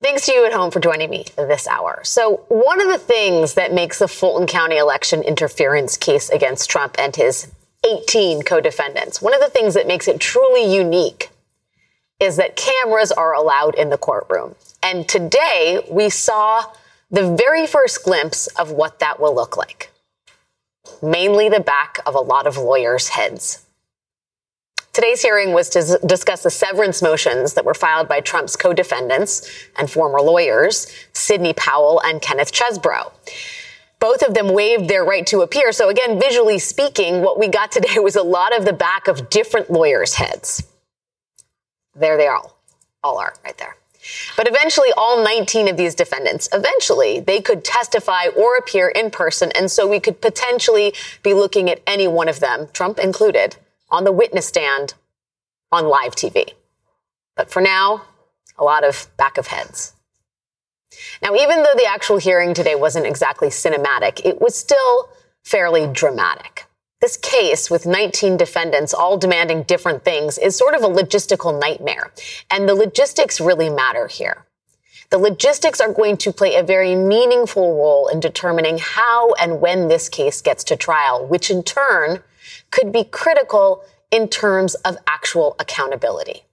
Thanks to you at home for joining me this hour. So, one of the things that makes the Fulton County election interference case against Trump and his 18 co defendants, one of the things that makes it truly unique is that cameras are allowed in the courtroom. And today we saw the very first glimpse of what that will look like. Mainly the back of a lot of lawyers' heads. Today's hearing was to discuss the severance motions that were filed by Trump's co defendants and former lawyers, Sidney Powell and Kenneth Chesebro. Both of them waived their right to appear. So, again, visually speaking, what we got today was a lot of the back of different lawyers' heads. There they all, all are right there. But eventually, all 19 of these defendants, eventually, they could testify or appear in person. And so we could potentially be looking at any one of them, Trump included, on the witness stand on live TV. But for now, a lot of back of heads. Now, even though the actual hearing today wasn't exactly cinematic, it was still fairly dramatic. This case with 19 defendants all demanding different things is sort of a logistical nightmare. And the logistics really matter here. The logistics are going to play a very meaningful role in determining how and when this case gets to trial, which in turn could be critical in terms of actual accountability.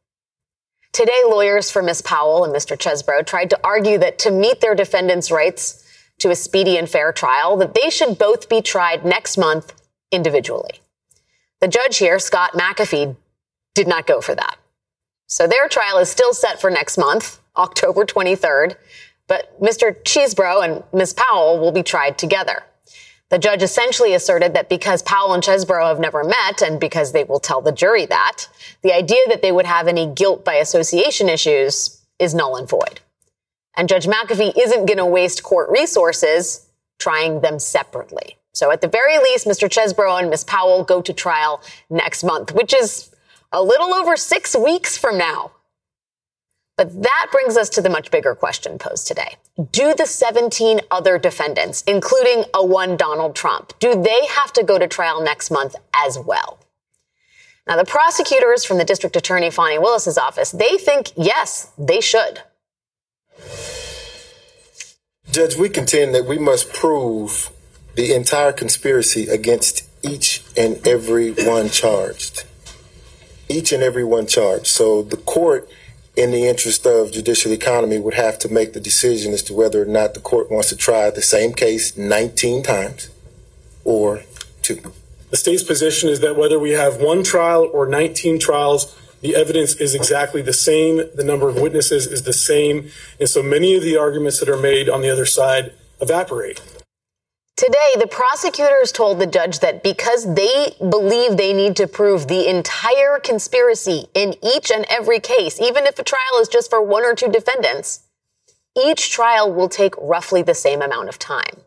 Today, lawyers for Ms. Powell and Mr. Chesebro tried to argue that to meet their defendants' rights to a speedy and fair trial, that they should both be tried next month individually. The judge here, Scott McAfee, did not go for that. So their trial is still set for next month, October 23rd, but Mr. Chesebro and Ms. Powell will be tried together. The judge essentially asserted that because Powell and Chesebro have never met and because they will tell the jury that, the idea that they would have any guilt by association issues is null and void. And Judge McAfee isn't going to waste court resources trying them separately. So at the very least, Mr. Chesebro and Ms. Powell go to trial next month, which is a little over six weeks from now. But that brings us to the much bigger question posed today. Do the 17 other defendants, including a one Donald Trump, do they have to go to trial next month as well? Now, the prosecutors from the district attorney Fani Willis's office, they think yes, they should. Judge, we contend that we must prove the entire conspiracy against each and every one charged. Each and every one charged. So the court, in the interest of judicial economy, would have to make the decision as to whether or not the court wants to try the same case 19 times or two. The state's position is that whether we have one trial or 19 trials, the evidence is exactly the same. The number of witnesses is the same. And so many of the arguments that are made on the other side evaporate. Today, the prosecutors told the judge that because they believe they need to prove the entire conspiracy in each and every case, even if a trial is just for one or two defendants, each trial will take roughly the same amount of time.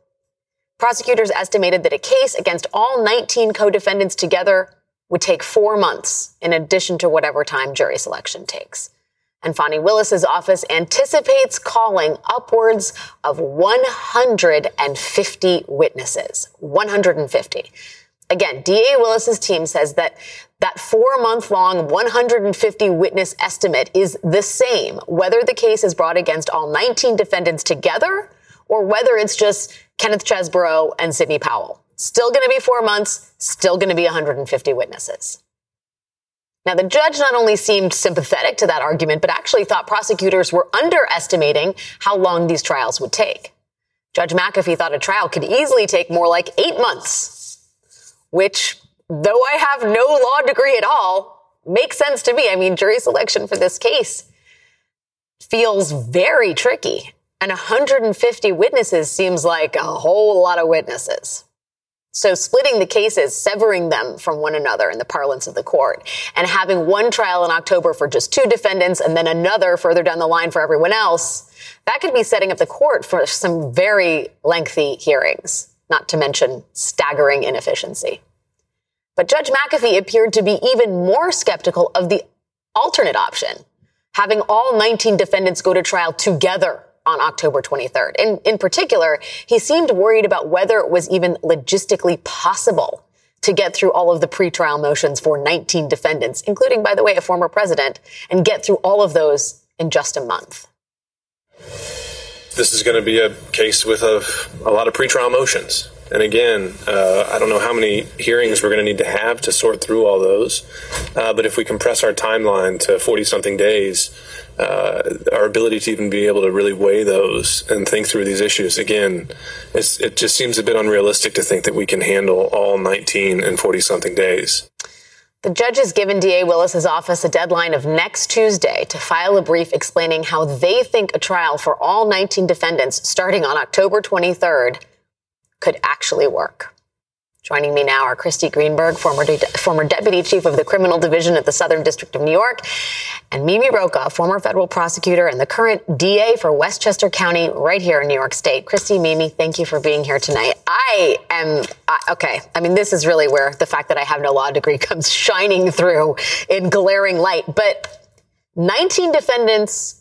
Prosecutors estimated that a case against all 19 co-defendants together would take four months in addition to whatever time jury selection takes. And Fani Willis's office anticipates calling upwards of 150 witnesses. 150. Again, DA Willis's team says that that four month long 150 witness estimate is the same, whether the case is brought against all 19 defendants together or whether it's just Kenneth Chesebro and Sidney Powell. Still going to be four months, still going to be 150 witnesses. Now, the judge not only seemed sympathetic to that argument, but actually thought prosecutors were underestimating how long these trials would take. Judge McAfee thought a trial could easily take more like eight months, which, though I have no law degree at all, makes sense to me. I mean, jury selection for this case feels very tricky. And 150 witnesses seems like a whole lot of witnesses. So splitting the cases, severing them from one another in the parlance of the court, and having one trial in October for just two defendants and then another further down the line for everyone else, that could be setting up the court for some very lengthy hearings, not to mention staggering inefficiency. But Judge McAfee appeared to be even more skeptical of the alternate option, having all 19 defendants go to trial together on October 23rd. In, in particular, he seemed worried about whether it was even logistically possible to get through all of the pretrial motions for 19 defendants, including, by the way, a former president, and get through all of those in just a month. This is going to be a case with a, a lot of pretrial motions. And again, uh, I don't know how many hearings we're going to need to have to sort through all those. Uh, but if we compress our timeline to 40 something days, uh, our ability to even be able to really weigh those and think through these issues, again, it just seems a bit unrealistic to think that we can handle all 19 in 40 something days. The judge has given DA Willis's office a deadline of next Tuesday to file a brief explaining how they think a trial for all 19 defendants starting on October 23rd could actually work. Joining me now are Christy Greenberg, former, de- former deputy chief of the criminal division at the Southern District of New York, and Mimi Rocah, former federal prosecutor and the current DA for Westchester County, right here in New York State. Christy, Mimi, thank you for being here tonight. I am okay. I mean, this is really where the fact that I have no law degree comes shining through in glaring light. But 19 defendants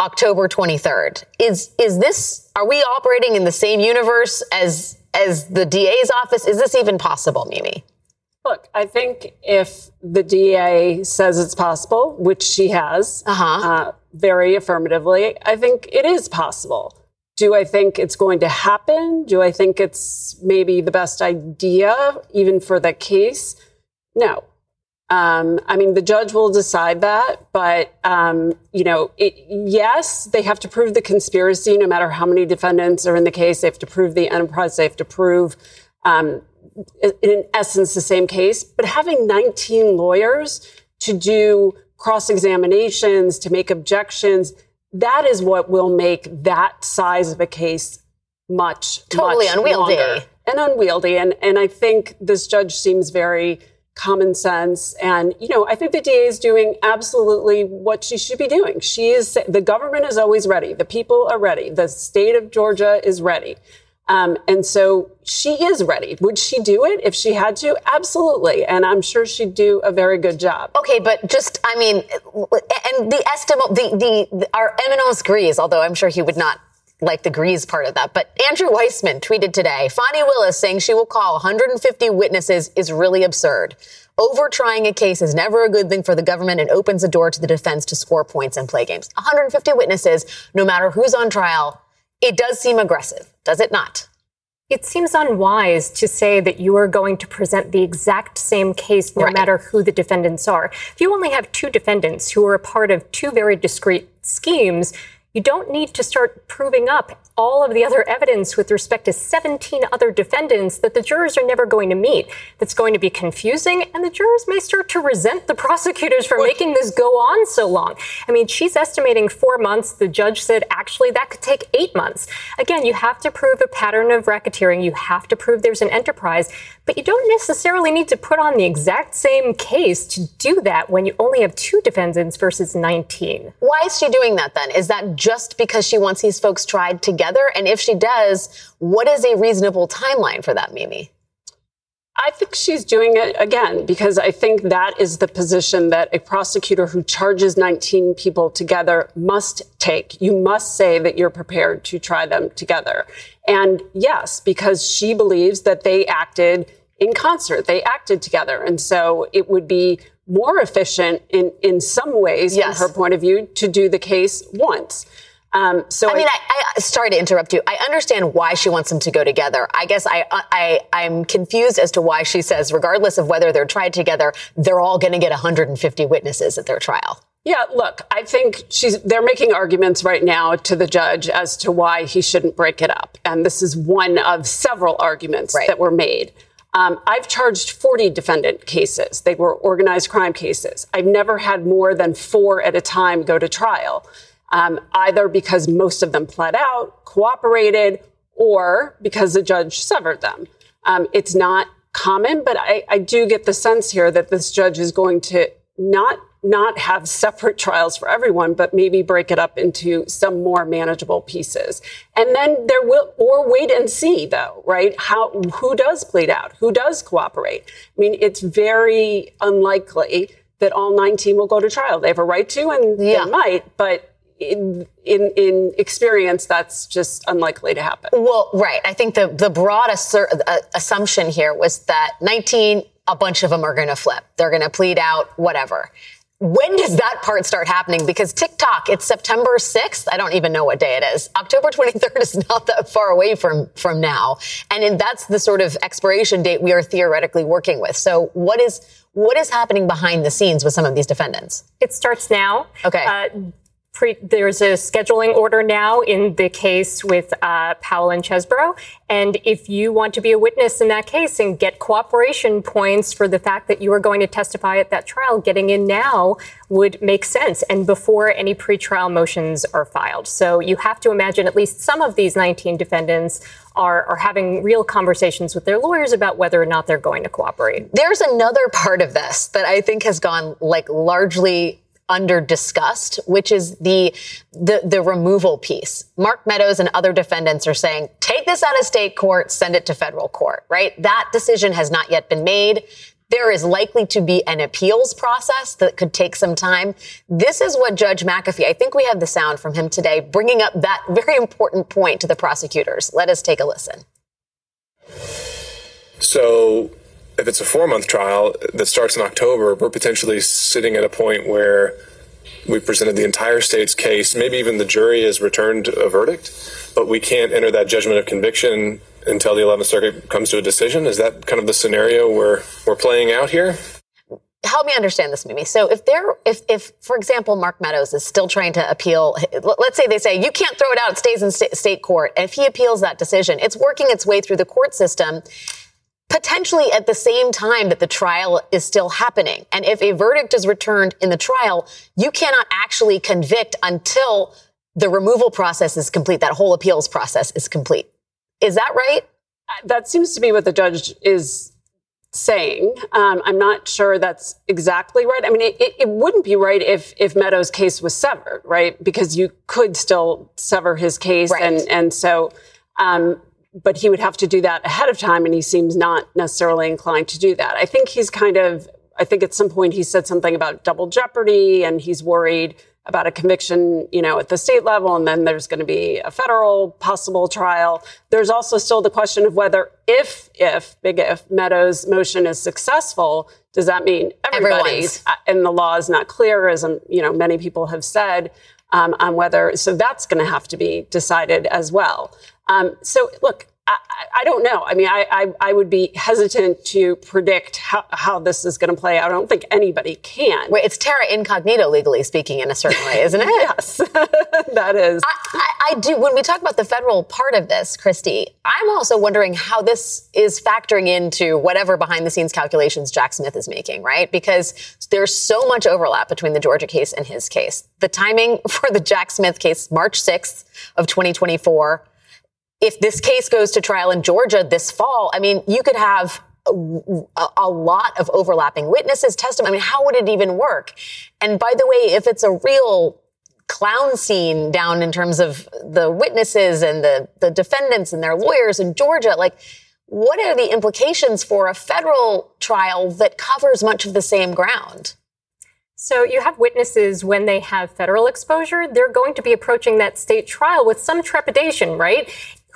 October 23rd. Is is this are we operating in the same universe as as the DA's office? Is this even possible, Mimi? Look, I think if the DA says it's possible, which she has uh-huh. uh, very affirmatively, I think it is possible. Do I think it's going to happen? Do I think it's maybe the best idea, even for the case? No. Um, I mean, the judge will decide that, but um, you know, it, yes, they have to prove the conspiracy. No matter how many defendants are in the case, they have to prove the enterprise. They have to prove, um, in essence, the same case. But having 19 lawyers to do cross examinations, to make objections, that is what will make that size of a case much totally much unwieldy and unwieldy. And and I think this judge seems very common sense. And, you know, I think the DA is doing absolutely what she should be doing. She is, the government is always ready. The people are ready. The state of Georgia is ready. Um, and so she is ready. Would she do it if she had to? Absolutely. And I'm sure she'd do a very good job. Okay, but just, I mean, and the estimate, the, the, the our Emanuel agrees, although I'm sure he would not like the Grease part of that. But Andrew Weissmann tweeted today, Fani Willis saying she will call 150 witnesses is really absurd. Over trying a case is never a good thing for the government and opens the door to the defense to score points and play games. 150 witnesses, no matter who's on trial, it does seem aggressive, does it not? It seems unwise to say that you are going to present the exact same case no right. matter who the defendants are. If you only have two defendants who are a part of two very discrete schemes, you don't need to start proving up all of the other evidence with respect to 17 other defendants that the jurors are never going to meet. That's going to be confusing, and the jurors may start to resent the prosecutors for making this go on so long. I mean, she's estimating four months. The judge said actually that could take eight months. Again, you have to prove a pattern of racketeering. You have to prove there's an enterprise, but you don't necessarily need to put on the exact same case to do that when you only have two defendants versus 19. Why is she doing that then? Is that just because she wants these folks tried together? And if she does, what is a reasonable timeline for that, Mimi? I think she's doing it again because I think that is the position that a prosecutor who charges 19 people together must take. You must say that you're prepared to try them together. And yes, because she believes that they acted in concert, they acted together. And so it would be more efficient in, in some ways, yes. from her point of view, to do the case once. Um, so I mean, I, I, sorry to interrupt you. I understand why she wants them to go together. I guess I, I, I'm confused as to why she says, regardless of whether they're tried together, they're all going to get 150 witnesses at their trial. Yeah, look, I think she's they're making arguments right now to the judge as to why he shouldn't break it up. And this is one of several arguments right. that were made. Um, I've charged 40 defendant cases. They were organized crime cases. I've never had more than four at a time go to trial um, either because most of them pled out, cooperated, or because the judge severed them. Um, it's not common, but I, I do get the sense here that this judge is going to not not have separate trials for everyone, but maybe break it up into some more manageable pieces. And then there will, or wait and see though, right? How, who does plead out? Who does cooperate? I mean, it's very unlikely that all 19 will go to trial. They have a right to and yeah. they might, but in, in, in experience, that's just unlikely to happen. Well, right. I think the the broad assur- uh, assumption here was that 19, a bunch of them are going to flip. They're going to plead out whatever. When does that part start happening? Because TikTok, it's September 6th. I don't even know what day it is. October 23rd is not that far away from, from now. And that's the sort of expiration date we are theoretically working with. So what is, what is happening behind the scenes with some of these defendants? It starts now. Okay. Uh, Pre, there's a scheduling order now in the case with uh, Powell and Chesebro. And if you want to be a witness in that case and get cooperation points for the fact that you are going to testify at that trial, getting in now would make sense and before any pretrial motions are filed. So you have to imagine at least some of these 19 defendants are, are having real conversations with their lawyers about whether or not they're going to cooperate. There's another part of this that I think has gone like largely under discussed, which is the, the, the removal piece. Mark Meadows and other defendants are saying, take this out of state court, send it to federal court, right? That decision has not yet been made. There is likely to be an appeals process that could take some time. This is what Judge McAfee, I think we have the sound from him today, bringing up that very important point to the prosecutors. Let us take a listen. So if it's a four month trial that starts in October, we're potentially sitting at a point where we've presented the entire state's case. Maybe even the jury has returned a verdict, but we can't enter that judgment of conviction until the 11th Circuit comes to a decision. Is that kind of the scenario we're, we're playing out here? help me understand this, Mimi. So if there, if, if, for example, Mark Meadows is still trying to appeal, let's say they say you can't throw it out, it stays in state court. And if he appeals that decision, it's working its way through the court system potentially at the same time that the trial is still happening. And if a verdict is returned in the trial, you cannot actually convict until the removal process is complete. That whole appeals process is complete. Is that right? That seems to be what the judge is saying. Um, I'm not sure that's exactly right. I mean, it, it, wouldn't be right if if Meadows' case was severed, right? Because you could still sever his case, right. and and so um, but he would have to do that ahead of time, and he seems not necessarily inclined to do that. I think he's kind of, I think at some point he said something about double jeopardy, and he's worried about a conviction, you know, at the state level, and then there's going to be a federal possible trial. There's also still the question of whether, if, if, big if, Meadows' motion is successful, does that mean everybody's? Uh, and the law is not clear, as um, you know, many people have said, um, on whether. So that's going to have to be decided as well. Um, so look, I, I, don't know. I mean, I, I, I, would be hesitant to predict how, how this is going to play out. I don't think anybody can. Wait, it's terra incognito, legally speaking, in a certain way, isn't it? yes, that is. I, I, do. When we talk about the federal part of this, Christy, I'm also wondering how this is factoring into whatever behind the scenes calculations Jack Smith is making, right? Because there's so much overlap between the Georgia case and his case. The timing for the Jack Smith case, March 6th of 2024 if this case goes to trial in Georgia this fall, I mean, you could have a, a, lot of overlapping witnesses, testimony. I mean, how would it even work? And by the way, if it's a real clown scene down in terms of the witnesses and the, the defendants and their lawyers in Georgia, like, what are the implications for a federal trial that covers much of the same ground? So you have witnesses when they have federal exposure, they're going to be approaching that state trial with some trepidation, right?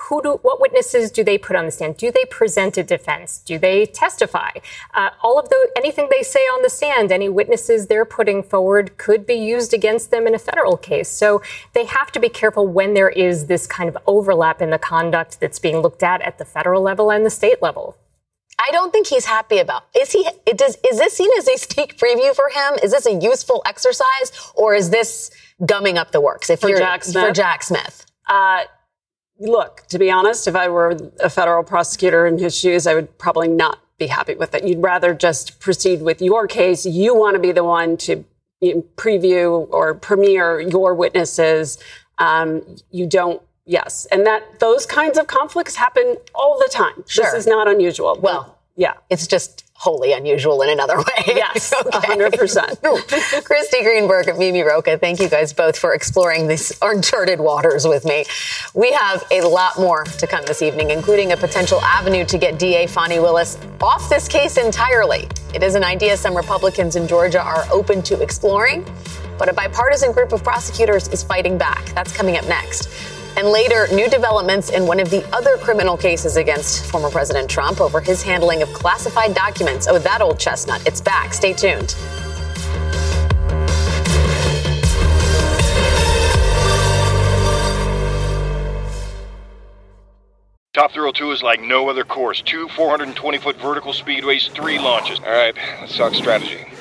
Who do what witnesses do they put on the stand do they present a defense do they testify uh, all of the anything they say on the stand any witnesses they're putting forward could be used against them in a federal case so they have to be careful when there is this kind of overlap in the conduct that's being looked at at the federal level and the state level I don't think he's happy about. Is he? It does. Is this seen as a sneak preview for him? Is this a useful exercise, or is this gumming up the works? If for you're Jack Smith, for Jack Smith, uh, look, to be honest, if I were a federal prosecutor in his shoes, I would probably not be happy with it. You'd rather just proceed with your case. You want to be the one to preview or premiere your witnesses. Um, you don't Yes, and that those kinds of conflicts happen all the time. Sure. This is not unusual. Well, yeah, it's just wholly unusual in another way. Yes, okay. 100%. Christy Greenberg and Mimi Rocah, thank you guys both for exploring these uncharted waters with me. We have a lot more to come this evening, including a potential avenue to get DA Fani Willis off this case entirely. It is an idea some Republicans in Georgia are open to exploring, but a bipartisan group of prosecutors is fighting back. That's coming up next. And later, new developments in one of the other criminal cases against former President Trump over his handling of classified documents. Oh, that old chestnut. It's back. Stay tuned. Top Thrill 2 is like no other course. Two 420 foot vertical speedways, three launches. All right, let's talk strategy.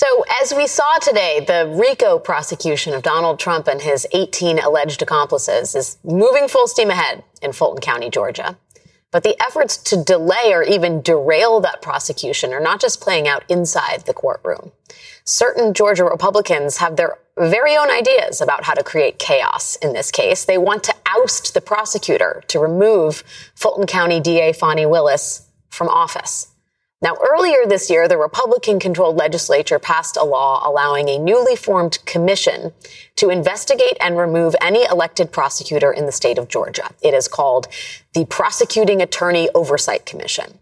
So, as we saw today, the RICO prosecution of Donald Trump and his 18 alleged accomplices is moving full steam ahead in Fulton County, Georgia. But the efforts to delay or even derail that prosecution are not just playing out inside the courtroom. Certain Georgia Republicans have their very own ideas about how to create chaos in this case. They want to oust the prosecutor to remove Fulton County DA Fani Willis from office. Now, earlier this year, the Republican controlled legislature passed a law allowing a newly formed commission to investigate and remove any elected prosecutor in the state of Georgia. It is called the Prosecuting Attorney Oversight Commission.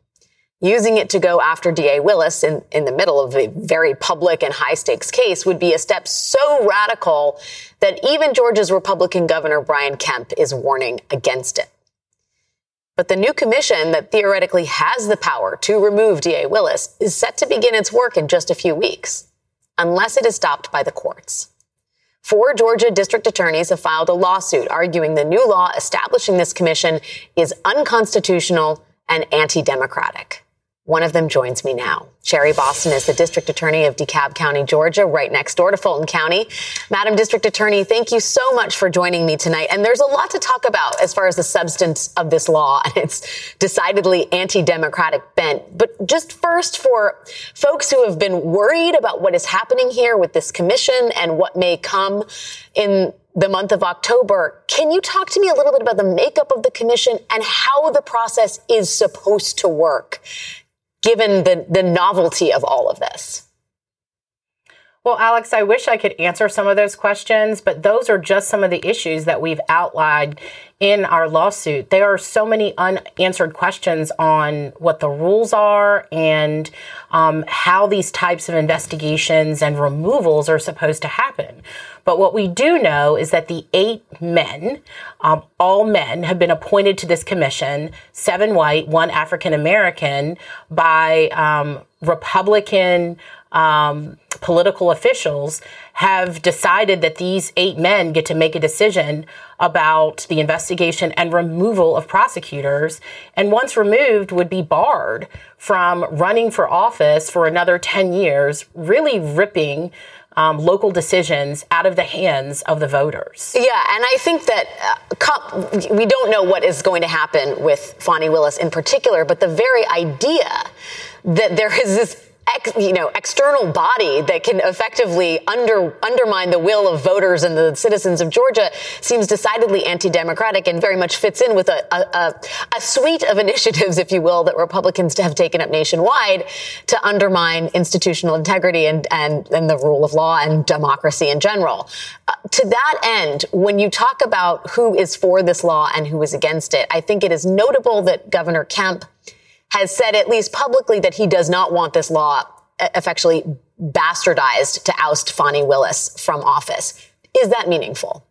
Using it to go after DA Willis in, in the middle of a very public and high stakes case would be a step so radical that even Georgia's Republican Governor Brian Kemp is warning against it. But the new commission that theoretically has the power to remove DA Willis is set to begin its work in just a few weeks, unless it is stopped by the courts. Four Georgia district attorneys have filed a lawsuit arguing the new law establishing this commission is unconstitutional and anti democratic. One of them joins me now. Sherry Boston is the district attorney of DeKalb County, Georgia, right next door to Fulton County. Madam District Attorney, thank you so much for joining me tonight. And there's a lot to talk about as far as the substance of this law and its decidedly anti-democratic bent. But just first for folks who have been worried about what is happening here with this commission and what may come in the month of October. Can you talk to me a little bit about the makeup of the commission and how the process is supposed to work? Given the, the novelty of all of this? Well, Alex, I wish I could answer some of those questions, but those are just some of the issues that we've outlined in our lawsuit. There are so many unanswered questions on what the rules are and um, how these types of investigations and removals are supposed to happen. But what we do know is that the eight men, um, all men, have been appointed to this commission, seven white, one African American, by um, Republican um, political officials have decided that these eight men get to make a decision about the investigation and removal of prosecutors. And once removed, would be barred from running for office for another 10 years, really ripping um, local decisions out of the hands of the voters. Yeah, and I think that uh, we don't know what is going to happen with Fani Willis in particular, but the very idea that there is this ex, you know, external body that can effectively under, undermine the will of voters and the citizens of Georgia seems decidedly anti-democratic and very much fits in with a, a, a suite of initiatives, if you will, that Republicans have taken up nationwide to undermine institutional integrity and, and, and the rule of law and democracy in general. Uh, to that end, when you talk about who is for this law and who is against it, I think it is notable that Governor Kemp has said, at least publicly, that he does not want this law effectively bastardized to oust Fani Willis from office. Is that meaningful?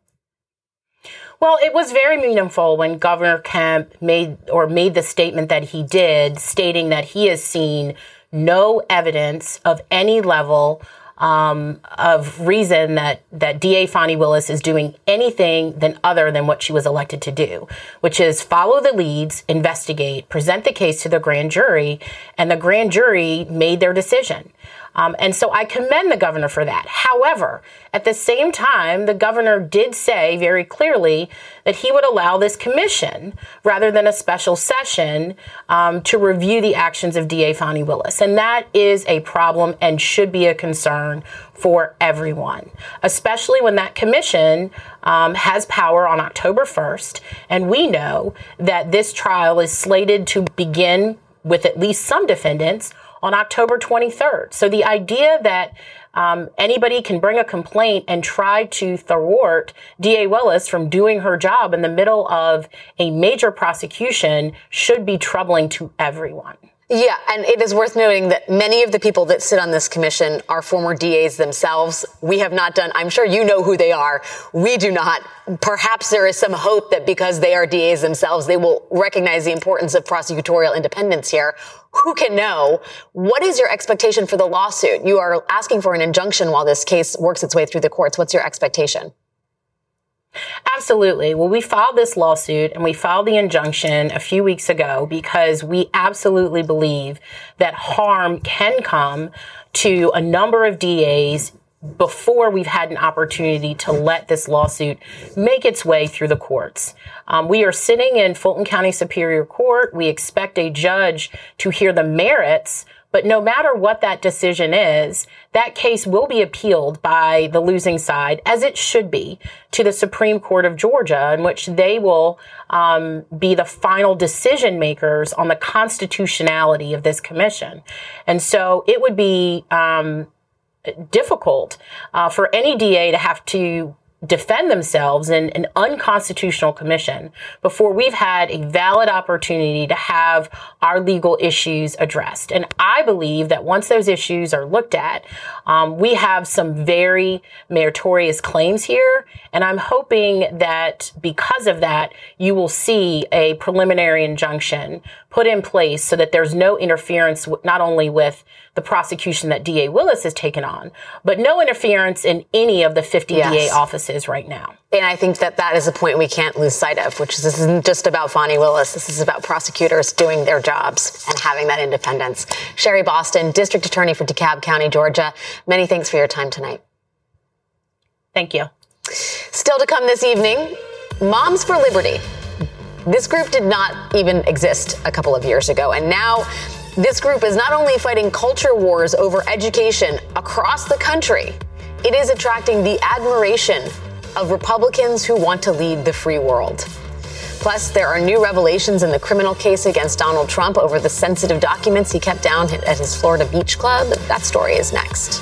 Well, it was very meaningful when Governor Kemp made or made the statement that he did, stating that he has seen no evidence of any level um, of reason that that DA Fani Willis is doing anything than other than what she was elected to do, which is follow the leads, investigate, present the case to the grand jury, and the grand jury made their decision. Um, and so I commend the governor for that. However, at the same time, the governor did say very clearly that he would allow this commission rather than a special session um, to review the actions of DA Fani Willis. And that is a problem and should be a concern for everyone, especially when that commission um, has power on October 1st. And we know that this trial is slated to begin with at least some defendants on October 23rd. So the idea that um, anybody can bring a complaint and try to thwart DA Willis from doing her job in the middle of a major prosecution should be troubling to everyone. Yeah, and it is worth noting that many of the people that sit on this commission are former DAs themselves. We have not done, I'm sure you know who they are. We do not. Perhaps there is some hope that because they are DAs themselves, they will recognize the importance of prosecutorial independence here. Who can know? What is your expectation for the lawsuit? You are asking for an injunction while this case works its way through the courts. What's your expectation? Absolutely. Well, we filed this lawsuit and we filed the injunction a few weeks ago because we absolutely believe that harm can come to a number of DAs before we've had an opportunity to let this lawsuit make its way through the courts. Um, we are sitting in Fulton County Superior Court. We expect a judge to hear the merits but no matter what that decision is, that case will be appealed by the losing side, as it should be, to the Supreme Court of Georgia, in which they will um, be the final decision makers on the constitutionality of this commission. And so it would be um, difficult uh, for any DA to have to defend themselves in an unconstitutional commission before we've had a valid opportunity to have our legal issues addressed. And I believe that once those issues are looked at, um, we have some very meritorious claims here. And I'm hoping that because of that, you will see a preliminary injunction put in place so that there's no interference not only with the prosecution that DA Willis has taken on, but no interference in any of the 50 yes. DA offices right now. And I think that that is a point we can't lose sight of, which is this isn't just about Fani Willis. This is about prosecutors doing their jobs and having that independence. Sherry Boston, District Attorney for DeKalb County, Georgia. Many thanks for your time tonight. Thank you. Still to come this evening, Moms for Liberty. This group did not even exist a couple of years ago, and now this group is not only fighting culture wars over education across the country, it is attracting the admiration of Republicans who want to lead the free world. Plus, there are new revelations in the criminal case against Donald Trump over the sensitive documents he kept down at his Florida beach club. That story is next.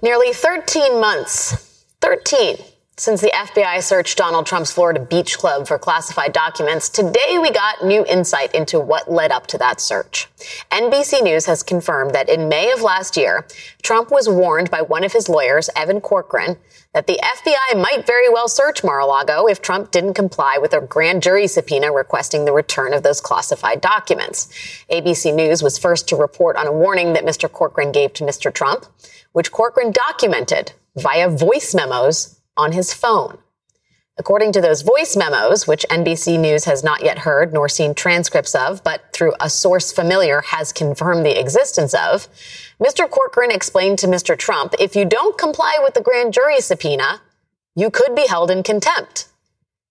Nearly 13 months, 13, since the FBI searched Donald Trump's Florida Beach Club for classified documents, today we got new insight into what led up to that search. NBC News has confirmed that in May of last year, Trump was warned by one of his lawyers, Evan Corcoran, that the FBI might very well search Mar-a-Lago if Trump didn't comply with a grand jury subpoena requesting the return of those classified documents. ABC News was first to report on a warning that Mr. Corcoran gave to Mr. Trump which Corcoran documented via voice memos on his phone. According to those voice memos, which NBC News has not yet heard nor seen transcripts of, but through a source familiar has confirmed the existence of, Mr. Corcoran explained to Mr. Trump if you don't comply with the grand jury subpoena, you could be held in contempt.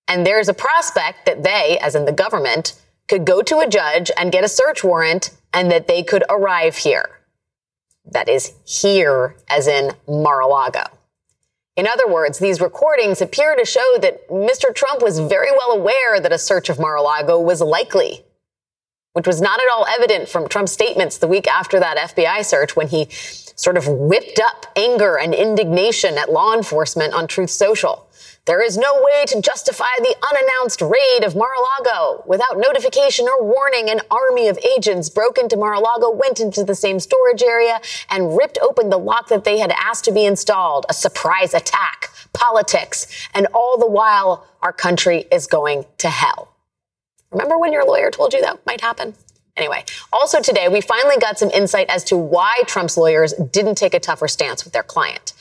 And there's a prospect that they, as in the government, could go to a judge and get a search warrant and that they could arrive here that is here, as in Mar-a-Lago. In other words, these recordings appear to show that Mr. Trump was very well aware that a search of Mar-a-Lago was likely, which was not at all evident from Trump's statements the week after that FBI search when he sort of whipped up anger and indignation at law enforcement on Truth Social. There is no way to justify the unannounced raid of Mar-a-Lago. Without notification or warning, an army of agents broke into Mar-a-Lago, went into the same storage area, and ripped open the lock that they had asked to be installed. A surprise attack, politics, and all the while, our country is going to hell. Remember when your lawyer told you that might happen? Anyway, also today, we finally got some insight as to why Trump's lawyers didn't take a tougher stance with their client.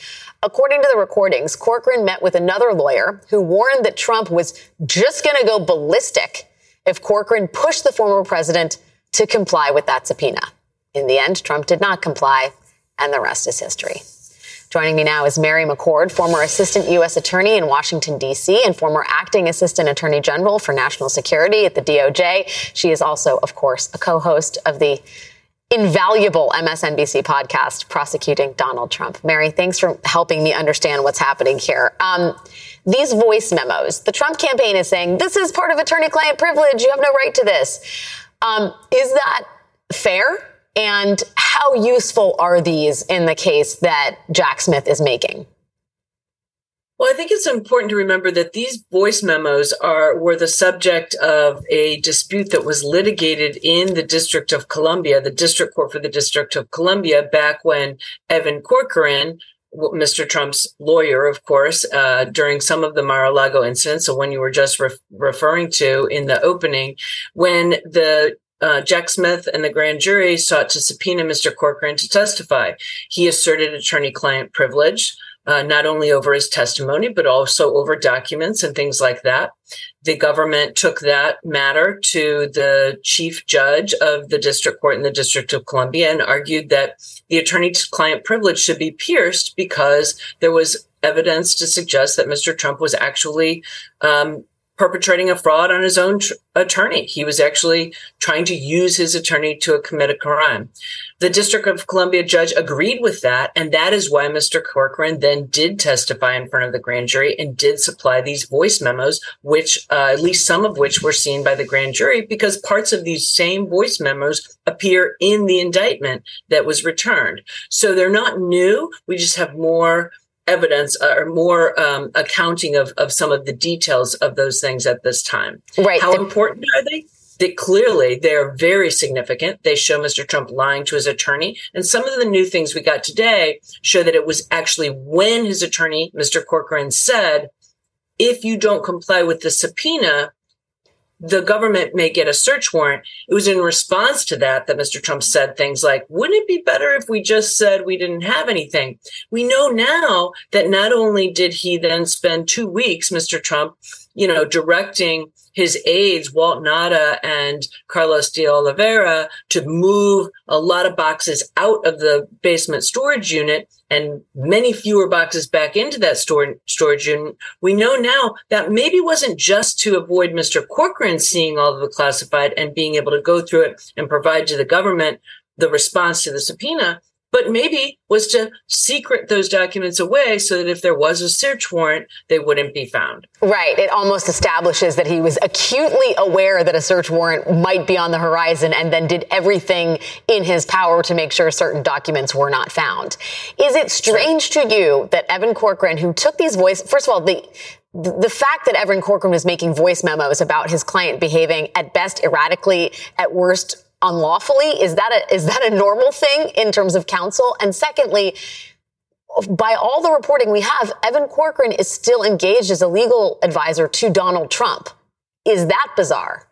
According to the recordings, Corcoran met with another lawyer who warned that Trump was just going to go ballistic if Corcoran pushed the former president to comply with that subpoena. In the end, Trump did not comply, and the rest is history. Joining me now is Mary McCord, former Assistant U.S. Attorney in Washington, D.C., and former Acting Assistant Attorney General for National Security at the DOJ. She is also, of course, a co host of the invaluable MSNBC podcast prosecuting Donald Trump. Mary, thanks for helping me understand what's happening here. Um, these voice memos, the Trump campaign is saying this is part of attorney client privilege. You have no right to this. Um, is that fair? And how useful are these in the case that Jack Smith is making? Well, I think it's important to remember that these voice memos are were the subject of a dispute that was litigated in the District of Columbia, the District Court for the District of Columbia, back when Evan Corcoran, Mr. Trump's lawyer, of course, uh, during some of the Mar-a-Lago incidents, so when you were just re- referring to in the opening, when the uh, Jack Smith and the grand jury sought to subpoena Mr. Corcoran to testify. He asserted attorney client privilege uh, not only over his testimony, but also over documents and things like that. The government took that matter to the chief judge of the district court in the District of Columbia and argued that the attorney client privilege should be pierced because there was evidence to suggest that Mr. Trump was actually um, perpetrating a fraud on his own tr- attorney. He was actually trying to use his attorney to commit a crime. The District of Columbia judge agreed with that, and that is why Mr. Corcoran then did testify in front of the grand jury and did supply these voice memos, which uh, at least some of which were seen by the grand jury, because parts of these same voice memos appear in the indictment that was returned. So they're not new. We just have more evidence uh, or more um, accounting of, of some of the details of those things at this time. Right. How the- important are they? That clearly they're very significant. They show Mr. Trump lying to his attorney. And some of the new things we got today show that it was actually when his attorney, Mr. Corcoran, said, if you don't comply with the subpoena, the government may get a search warrant. It was in response to that that Mr. Trump said things like, wouldn't it be better if we just said we didn't have anything? We know now that not only did he then spend two weeks, Mr. Trump, you know, directing his aides, Walt Nauta and Carlos de Oliveira, to move a lot of boxes out of the basement storage unit and many fewer boxes back into that store, storage unit. We know now that maybe wasn't just to avoid Mr. Corcoran seeing all of the classified and being able to go through it and provide to the government the response to the subpoena but maybe was to secret those documents away so that if there was a search warrant, they wouldn't be found. Right. It almost establishes that he was acutely aware that a search warrant might be on the horizon and then did everything in his power to make sure certain documents were not found. Is it strange to you that Evan Corcoran, who took these voice, first of all, the the fact that Evan Corcoran was making voice memos about his client behaving at best erratically, at worst unlawfully? Is that a, is that a normal thing in terms of counsel? And secondly, by all the reporting we have, Evan Corcoran is still engaged as a legal advisor to Donald Trump. Is that bizarre?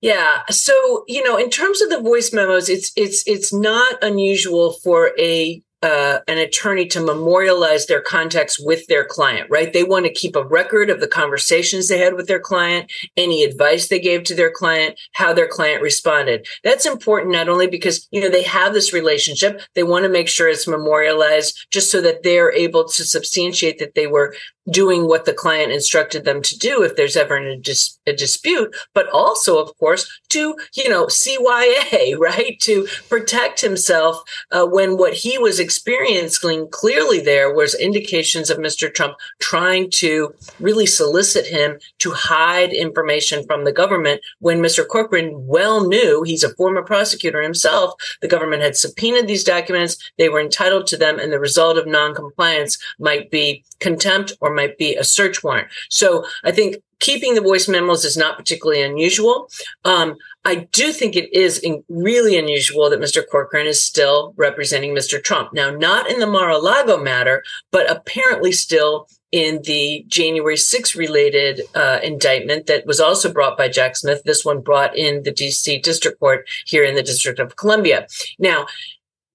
Yeah. So, you know, in terms of the voice memos, it's it's it's not unusual for a uh, an attorney to memorialize their contacts with their client, right? They want to keep a record of the conversations they had with their client, any advice they gave to their client, how their client responded. That's important not only because, you know, they have this relationship, they want to make sure it's memorialized just so that they're able to substantiate that they were doing what the client instructed them to do if there's ever a, dis- a, dispute, but also, of course, to, you know, CYA, right? To protect himself uh, when what he was experiencing clearly there was indications of Mr. Trump trying to really solicit him to hide information from the government when Mr. Corcoran well knew he's a former prosecutor himself. The government had subpoenaed these documents. They were entitled to them. And the result of noncompliance might be contempt or might be a search warrant. So I think keeping the voice memos is not particularly unusual. Um, I do think it is in, really unusual that Mr. Corcoran is still representing Mr. Trump. Now, not in the Mar-a-Lago matter, but apparently still in the January 6 related uh, indictment that was also brought by Jack Smith. This one brought in the DC District Court here in the District of Columbia. Now,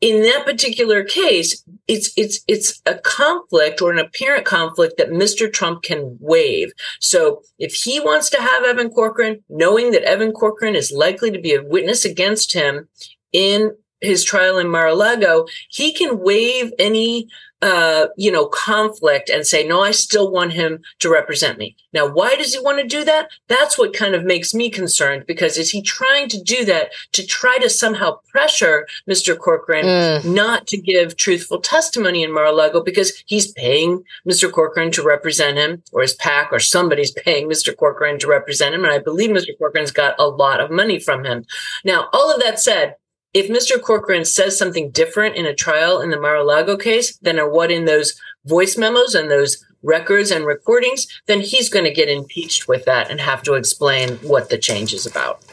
in that particular case, it's it's it's a conflict or an apparent conflict that Mr. Trump can waive. So if he wants to have Evan Corcoran, knowing that Evan Corcoran is likely to be a witness against him in his trial in Mar-a-Lago, he can waive any uh, you know, conflict and say, no, I still want him to represent me. Now, why does he want to do that? That's what kind of makes me concerned because is he trying to do that to try to somehow pressure Mr. Corcoran mm. not to give truthful testimony in Mar-a-Lago because he's paying Mr. Corcoran to represent him or his PAC or somebody's paying Mr. Corcoran to represent him. And I believe Mr. Corcoran's got a lot of money from him. Now, all of that said, if Mr. Corcoran says something different in a trial in the Mar-a-Lago case than what in those voice memos and those records and recordings, then he's going to get impeached with that and have to explain what the change is about.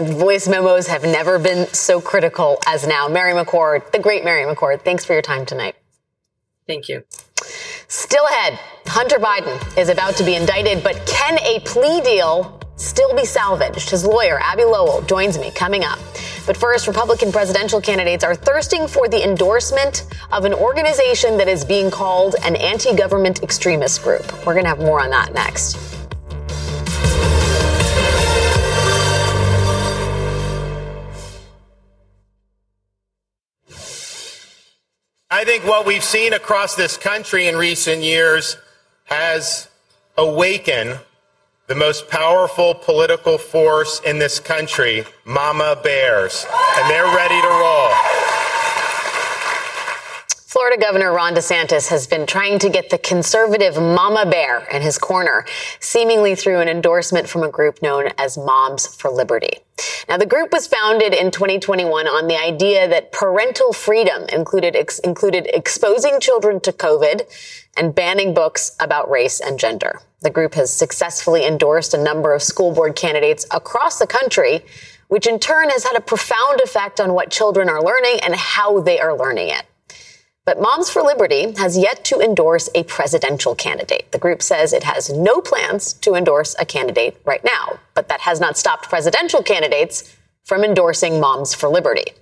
voice memos have never been so critical as now. Mary McCord, the great Mary McCord, thanks for your time tonight. Thank you. Still ahead, Hunter Biden is about to be indicted, but can a plea deal still be salvaged? His lawyer, Abbe Lowell, joins me coming up. But first, Republican presidential candidates are thirsting for the endorsement of an organization that is being called an anti government extremist group. We're going to have more on that next. I think what we've seen across this country in recent years has awakened the most powerful political force in this country, Mama Bears, and they're ready to roll. Florida Governor Ron DeSantis has been trying to get the conservative Mama Bear in his corner, seemingly through an endorsement from a group known as Moms for Liberty. Now, the group was founded in 2021 on the idea that parental freedom included, ex- included exposing children to COVID and banning books about race and gender. The group has successfully endorsed a number of school board candidates across the country, which in turn has had a profound effect on what children are learning and how they are learning it. But Moms for Liberty has yet to endorse a presidential candidate. The group says it has no plans to endorse a candidate right now, but that has not stopped presidential candidates from endorsing Moms for Liberty.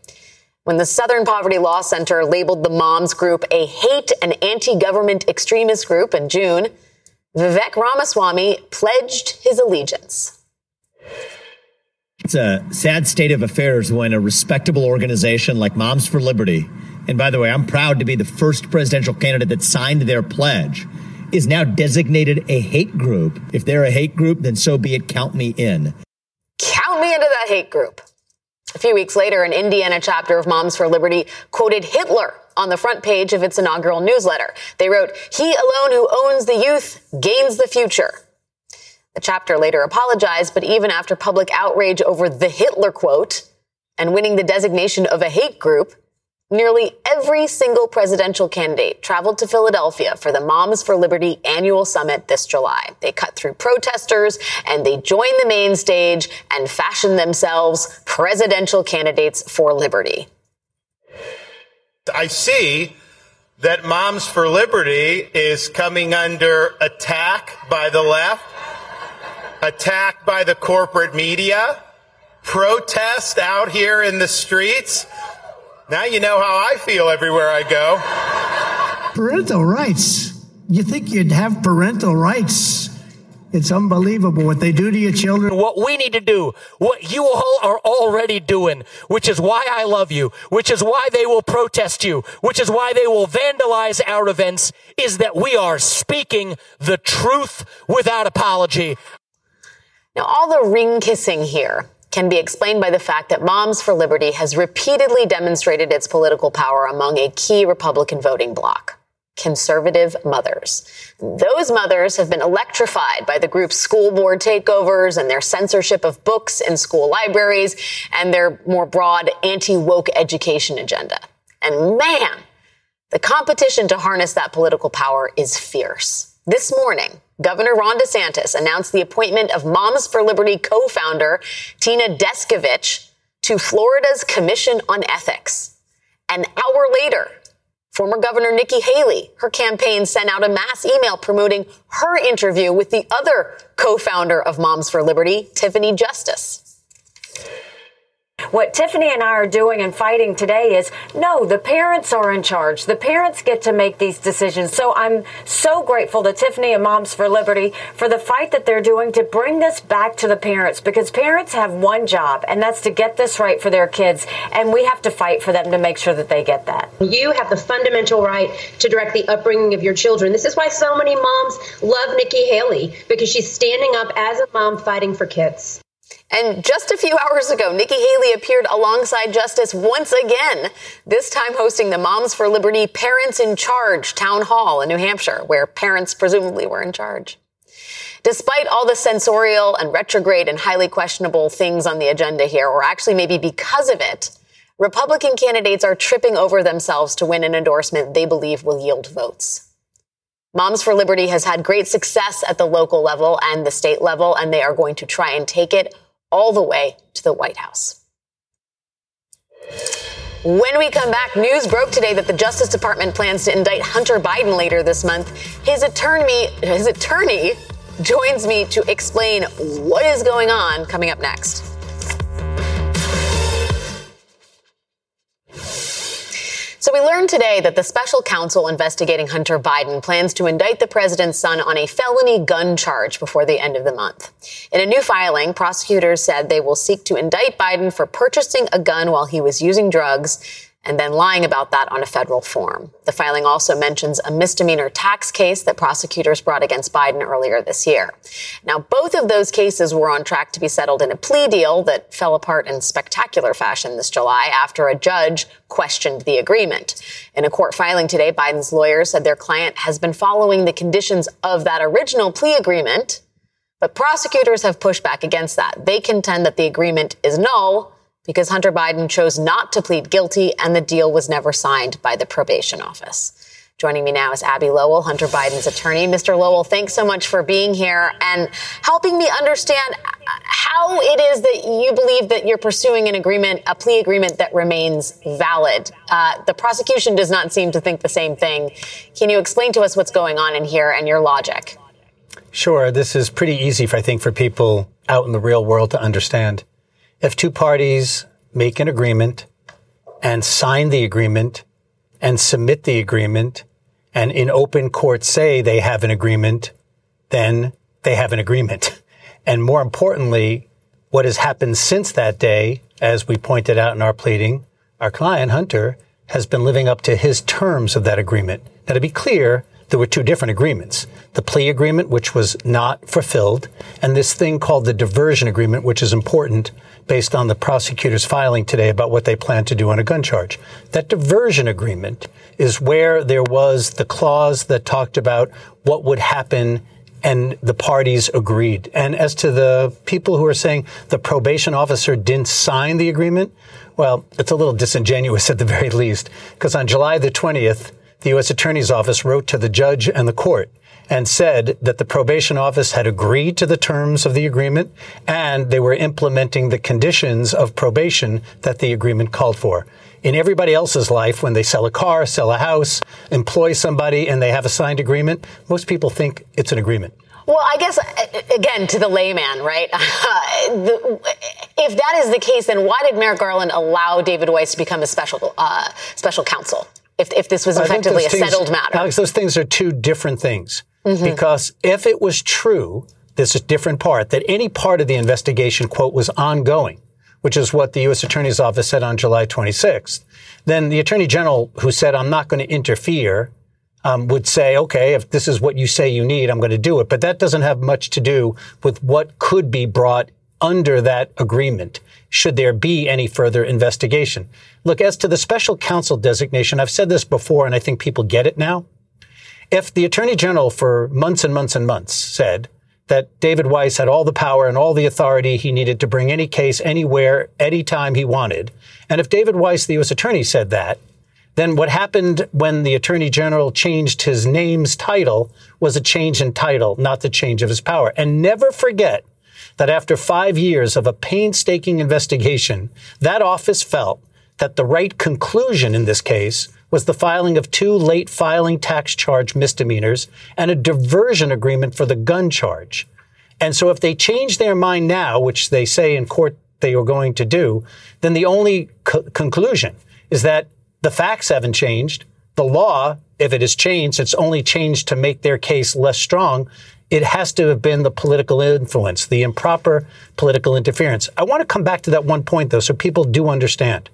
When the Southern Poverty Law Center labeled the Moms group a hate and anti government extremist group in June, Vivek Ramaswamy pledged his allegiance. It's a sad state of affairs when a respectable organization like Moms for Liberty, and by the way, I'm proud to be the first presidential candidate that signed their pledge, is now designated a hate group. If they're a hate group, then so be it. Count me in. Count me into that hate group. A few weeks later, an Indiana chapter of Moms for Liberty quoted Hitler on the front page of its inaugural newsletter. They wrote, He alone who owns the youth gains the future. The chapter later apologized, but even after public outrage over the Hitler quote and winning the designation of a hate group, Nearly every single presidential candidate traveled to Philadelphia for the Moms for Liberty annual summit this July. They cut through protesters and they joined the main stage and fashioned themselves presidential candidates for liberty. I see that Moms for Liberty is coming under attack by the left, attack by the corporate media, protest out here in the streets. Now you know how I feel everywhere I go. Parental rights. You think you'd have parental rights? It's unbelievable what they do to your children. What we need to do, what you all are already doing, which is why I love you, which is why they will protest you, which is why they will vandalize our events, is that we are speaking the truth without apology. Now, all the ring kissing here can be explained by the fact that Moms for Liberty has repeatedly demonstrated its political power among a key Republican voting bloc conservative mothers. Those mothers have been electrified by the group's school board takeovers and their censorship of books in school libraries and their more broad anti woke education agenda. And man, the competition to harness that political power is fierce. This morning, Governor Ron DeSantis announced the appointment of Moms for Liberty co-founder Tina Descovich to Florida's Commission on Ethics. An hour later, former Governor Nikki Haley, her campaign sent out a mass email promoting her interview with the other co-founder of Moms for Liberty, Tiffany Justice. What Tiffany and I are doing and fighting today is no, the parents are in charge. The parents get to make these decisions. So I'm so grateful to Tiffany and Moms for Liberty for the fight that they're doing to bring this back to the parents because parents have one job and that's to get this right for their kids. And we have to fight for them to make sure that they get that. You have the fundamental right to direct the upbringing of your children. This is why so many moms love Nikki Haley because she's standing up as a mom fighting for kids. And just a few hours ago, Nikki Haley appeared alongside Justice once again, this time hosting the Moms for Liberty Parents in Charge town hall in New Hampshire, where parents presumably were in charge. Despite all the censorial and retrograde and highly questionable things on the agenda here, or actually maybe because of it, Republican candidates are tripping over themselves to win an endorsement they believe will yield votes. Moms for Liberty has had great success at the local level and the state level, and they are going to try and take it all the way to the White House. When we come back, news broke today that the Justice Department plans to indict Hunter Biden later this month. His attorney, his attorney joins me to explain what is going on coming up next. So we learned today that the special counsel investigating Hunter Biden plans to indict the president's son on a felony gun charge before the end of the month. In a new filing, prosecutors said they will seek to indict Biden for purchasing a gun while he was using drugs and then lying about that on a federal form. The filing also mentions a misdemeanor tax case that prosecutors brought against Biden earlier this year. Now, both of those cases were on track to be settled in a plea deal that fell apart in spectacular fashion this July after a judge questioned the agreement. In a court filing today, Biden's lawyers said their client has been following the conditions of that original plea agreement, but prosecutors have pushed back against that. They contend that the agreement is null because Hunter Biden chose not to plead guilty and the deal was never signed by the probation office. Joining me now is Abbe Lowell, Hunter Biden's attorney. Mr. Lowell, thanks so much for being here and helping me understand how it is that you believe that you're pursuing an agreement, a plea agreement that remains valid. Uh, the prosecution does not seem to think the same thing. Can you explain to us what's going on in here and your logic? Sure. This is pretty easy, I think, for people out in the real world to understand if two parties make an agreement and sign the agreement and submit the agreement and in open court say they have an agreement, then they have an agreement. And more importantly, what has happened since that day, as we pointed out in our pleading, our client, Hunter, has been living up to his terms of that agreement. Now, to be clear, there were two different agreements. The plea agreement, which was not fulfilled, and this thing called the diversion agreement, which is important based on the prosecutor's filing today about what they plan to do on a gun charge. That diversion agreement is where there was the clause that talked about what would happen and the parties agreed. And as to the people who are saying the probation officer didn't sign the agreement, well, it's a little disingenuous at the very least, because on July the 20th, the U.S. Attorney's Office wrote to the judge and the court and said that the probation office had agreed to the terms of the agreement and they were implementing the conditions of probation that the agreement called for. In everybody else's life, when they sell a car, sell a house, employ somebody, and they have a signed agreement, most people think it's an agreement. Well, I guess, again, to the layman, right? the, if that is the case, then why did Merrick Garland allow David Weiss to become a special, uh, special counsel? If, if this was effectively a things, settled matter. Alex, those things are two different things. Mm-hmm. Because if it was true, this is a different part, that any part of the investigation, quote, was ongoing, which is what the U.S. Attorney's Office said on July 26th, then the Attorney General who said, I'm not going to interfere, um, would say, okay, if this is what you say you need, I'm going to do it. But that doesn't have much to do with what could be brought under that agreement should there be any further investigation. Look, as to the special counsel designation, I've said this before and I think people get it now. If the attorney general for months and months and months said that David Weiss had all the power and all the authority he needed to bring any case anywhere, anytime he wanted, and if David Weiss, the U.S. attorney, said that, then what happened when the attorney general changed his name's title was a change in title, not the change of his power. And never forget that after five years of a painstaking investigation, that office felt that the right conclusion in this case was the filing of two late filing tax charge misdemeanors and a diversion agreement for the gun charge. And so if they change their mind now, which they say in court they are going to do, then the only co- conclusion is that the facts haven't changed. The law, if it has changed, it's only changed to make their case less strong. It has to have been the political influence, the improper political interference. I want to come back to that one point, though, so people do understand.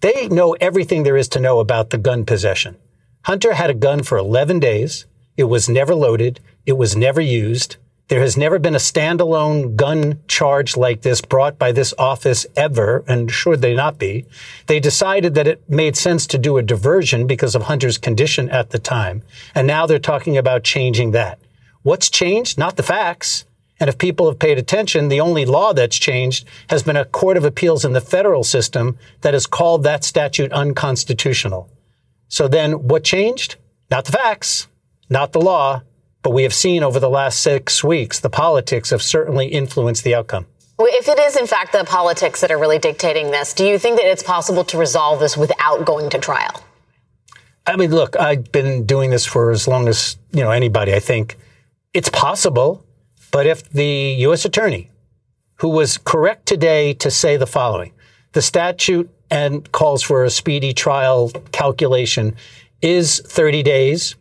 They know everything there is to know about the gun possession. Hunter had a gun for 11 days. It was never loaded. It was never used. There has never been a standalone gun charge like this brought by this office ever, and should they not be. They decided that it made sense to do a diversion because of Hunter's condition at the time. And now they're talking about changing that. What's changed? Not the facts. And if people have paid attention, the only law that's changed has been a court of appeals in the federal system that has called that statute unconstitutional. So then what changed? Not the facts, not the law, but we have seen over the last six weeks, the politics have certainly influenced the outcome. If it is, in fact, the politics that are really dictating this, do you think that it's possible to resolve this without going to trial? I mean, look, I've been doing this for as long as, you know, anybody. I think it's possible. But if the U.S. attorney, who was correct today to say the following, the statute and calls for a speedy trial calculation is 30 days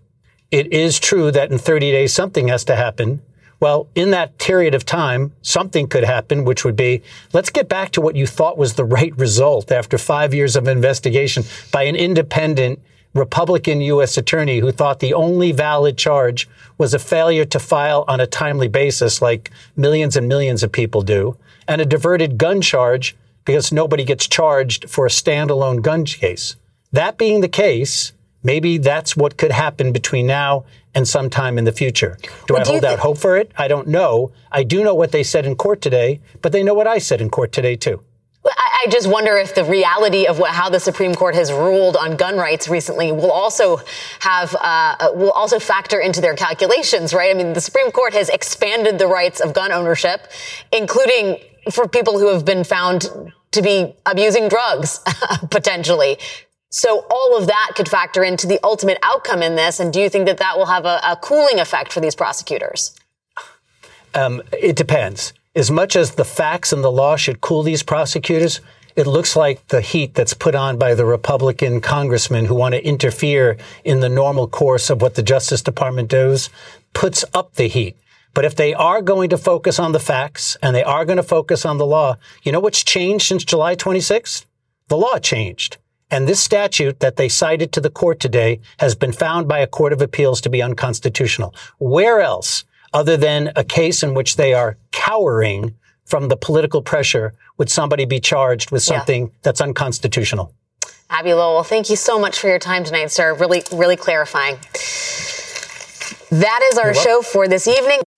it is true that in 30 days something has to happen. Well, in that period of time, something could happen, which would be let's get back to what you thought was the right result after five years of investigation by an independent Republican U.S. attorney who thought the only valid charge was a failure to file on a timely basis, like millions and millions of people do, and a diverted gun charge because nobody gets charged for a standalone gun case. That being the case, maybe that's what could happen between now and sometime in the future. Do well, I hold do out hope for it? I don't know. I do know what they said in court today, but they know what I said in court today too. I just wonder if the reality of what, how the Supreme Court has ruled on gun rights recently will also have uh, will also factor into their calculations, right? I mean, the Supreme Court has expanded the rights of gun ownership, including for people who have been found to be abusing drugs potentially. So all of that could factor into the ultimate outcome in this. And do you think that that will have a, a cooling effect for these prosecutors? Um, it depends. As much as the facts and the law should cool these prosecutors, it looks like the heat that's put on by the Republican congressmen who want to interfere in the normal course of what the Justice Department does puts up the heat. But if they are going to focus on the facts and they are going to focus on the law, you know what's changed since July 26th? The law changed. And this statute that they cited to the court today has been found by a court of appeals to be unconstitutional. Where else, other than a case in which they are cowering from the political pressure, would somebody be charged with something yeah. that's unconstitutional? Abbe Lowell, thank you so much for your time tonight, sir. Really, really clarifying. That is our show for this evening.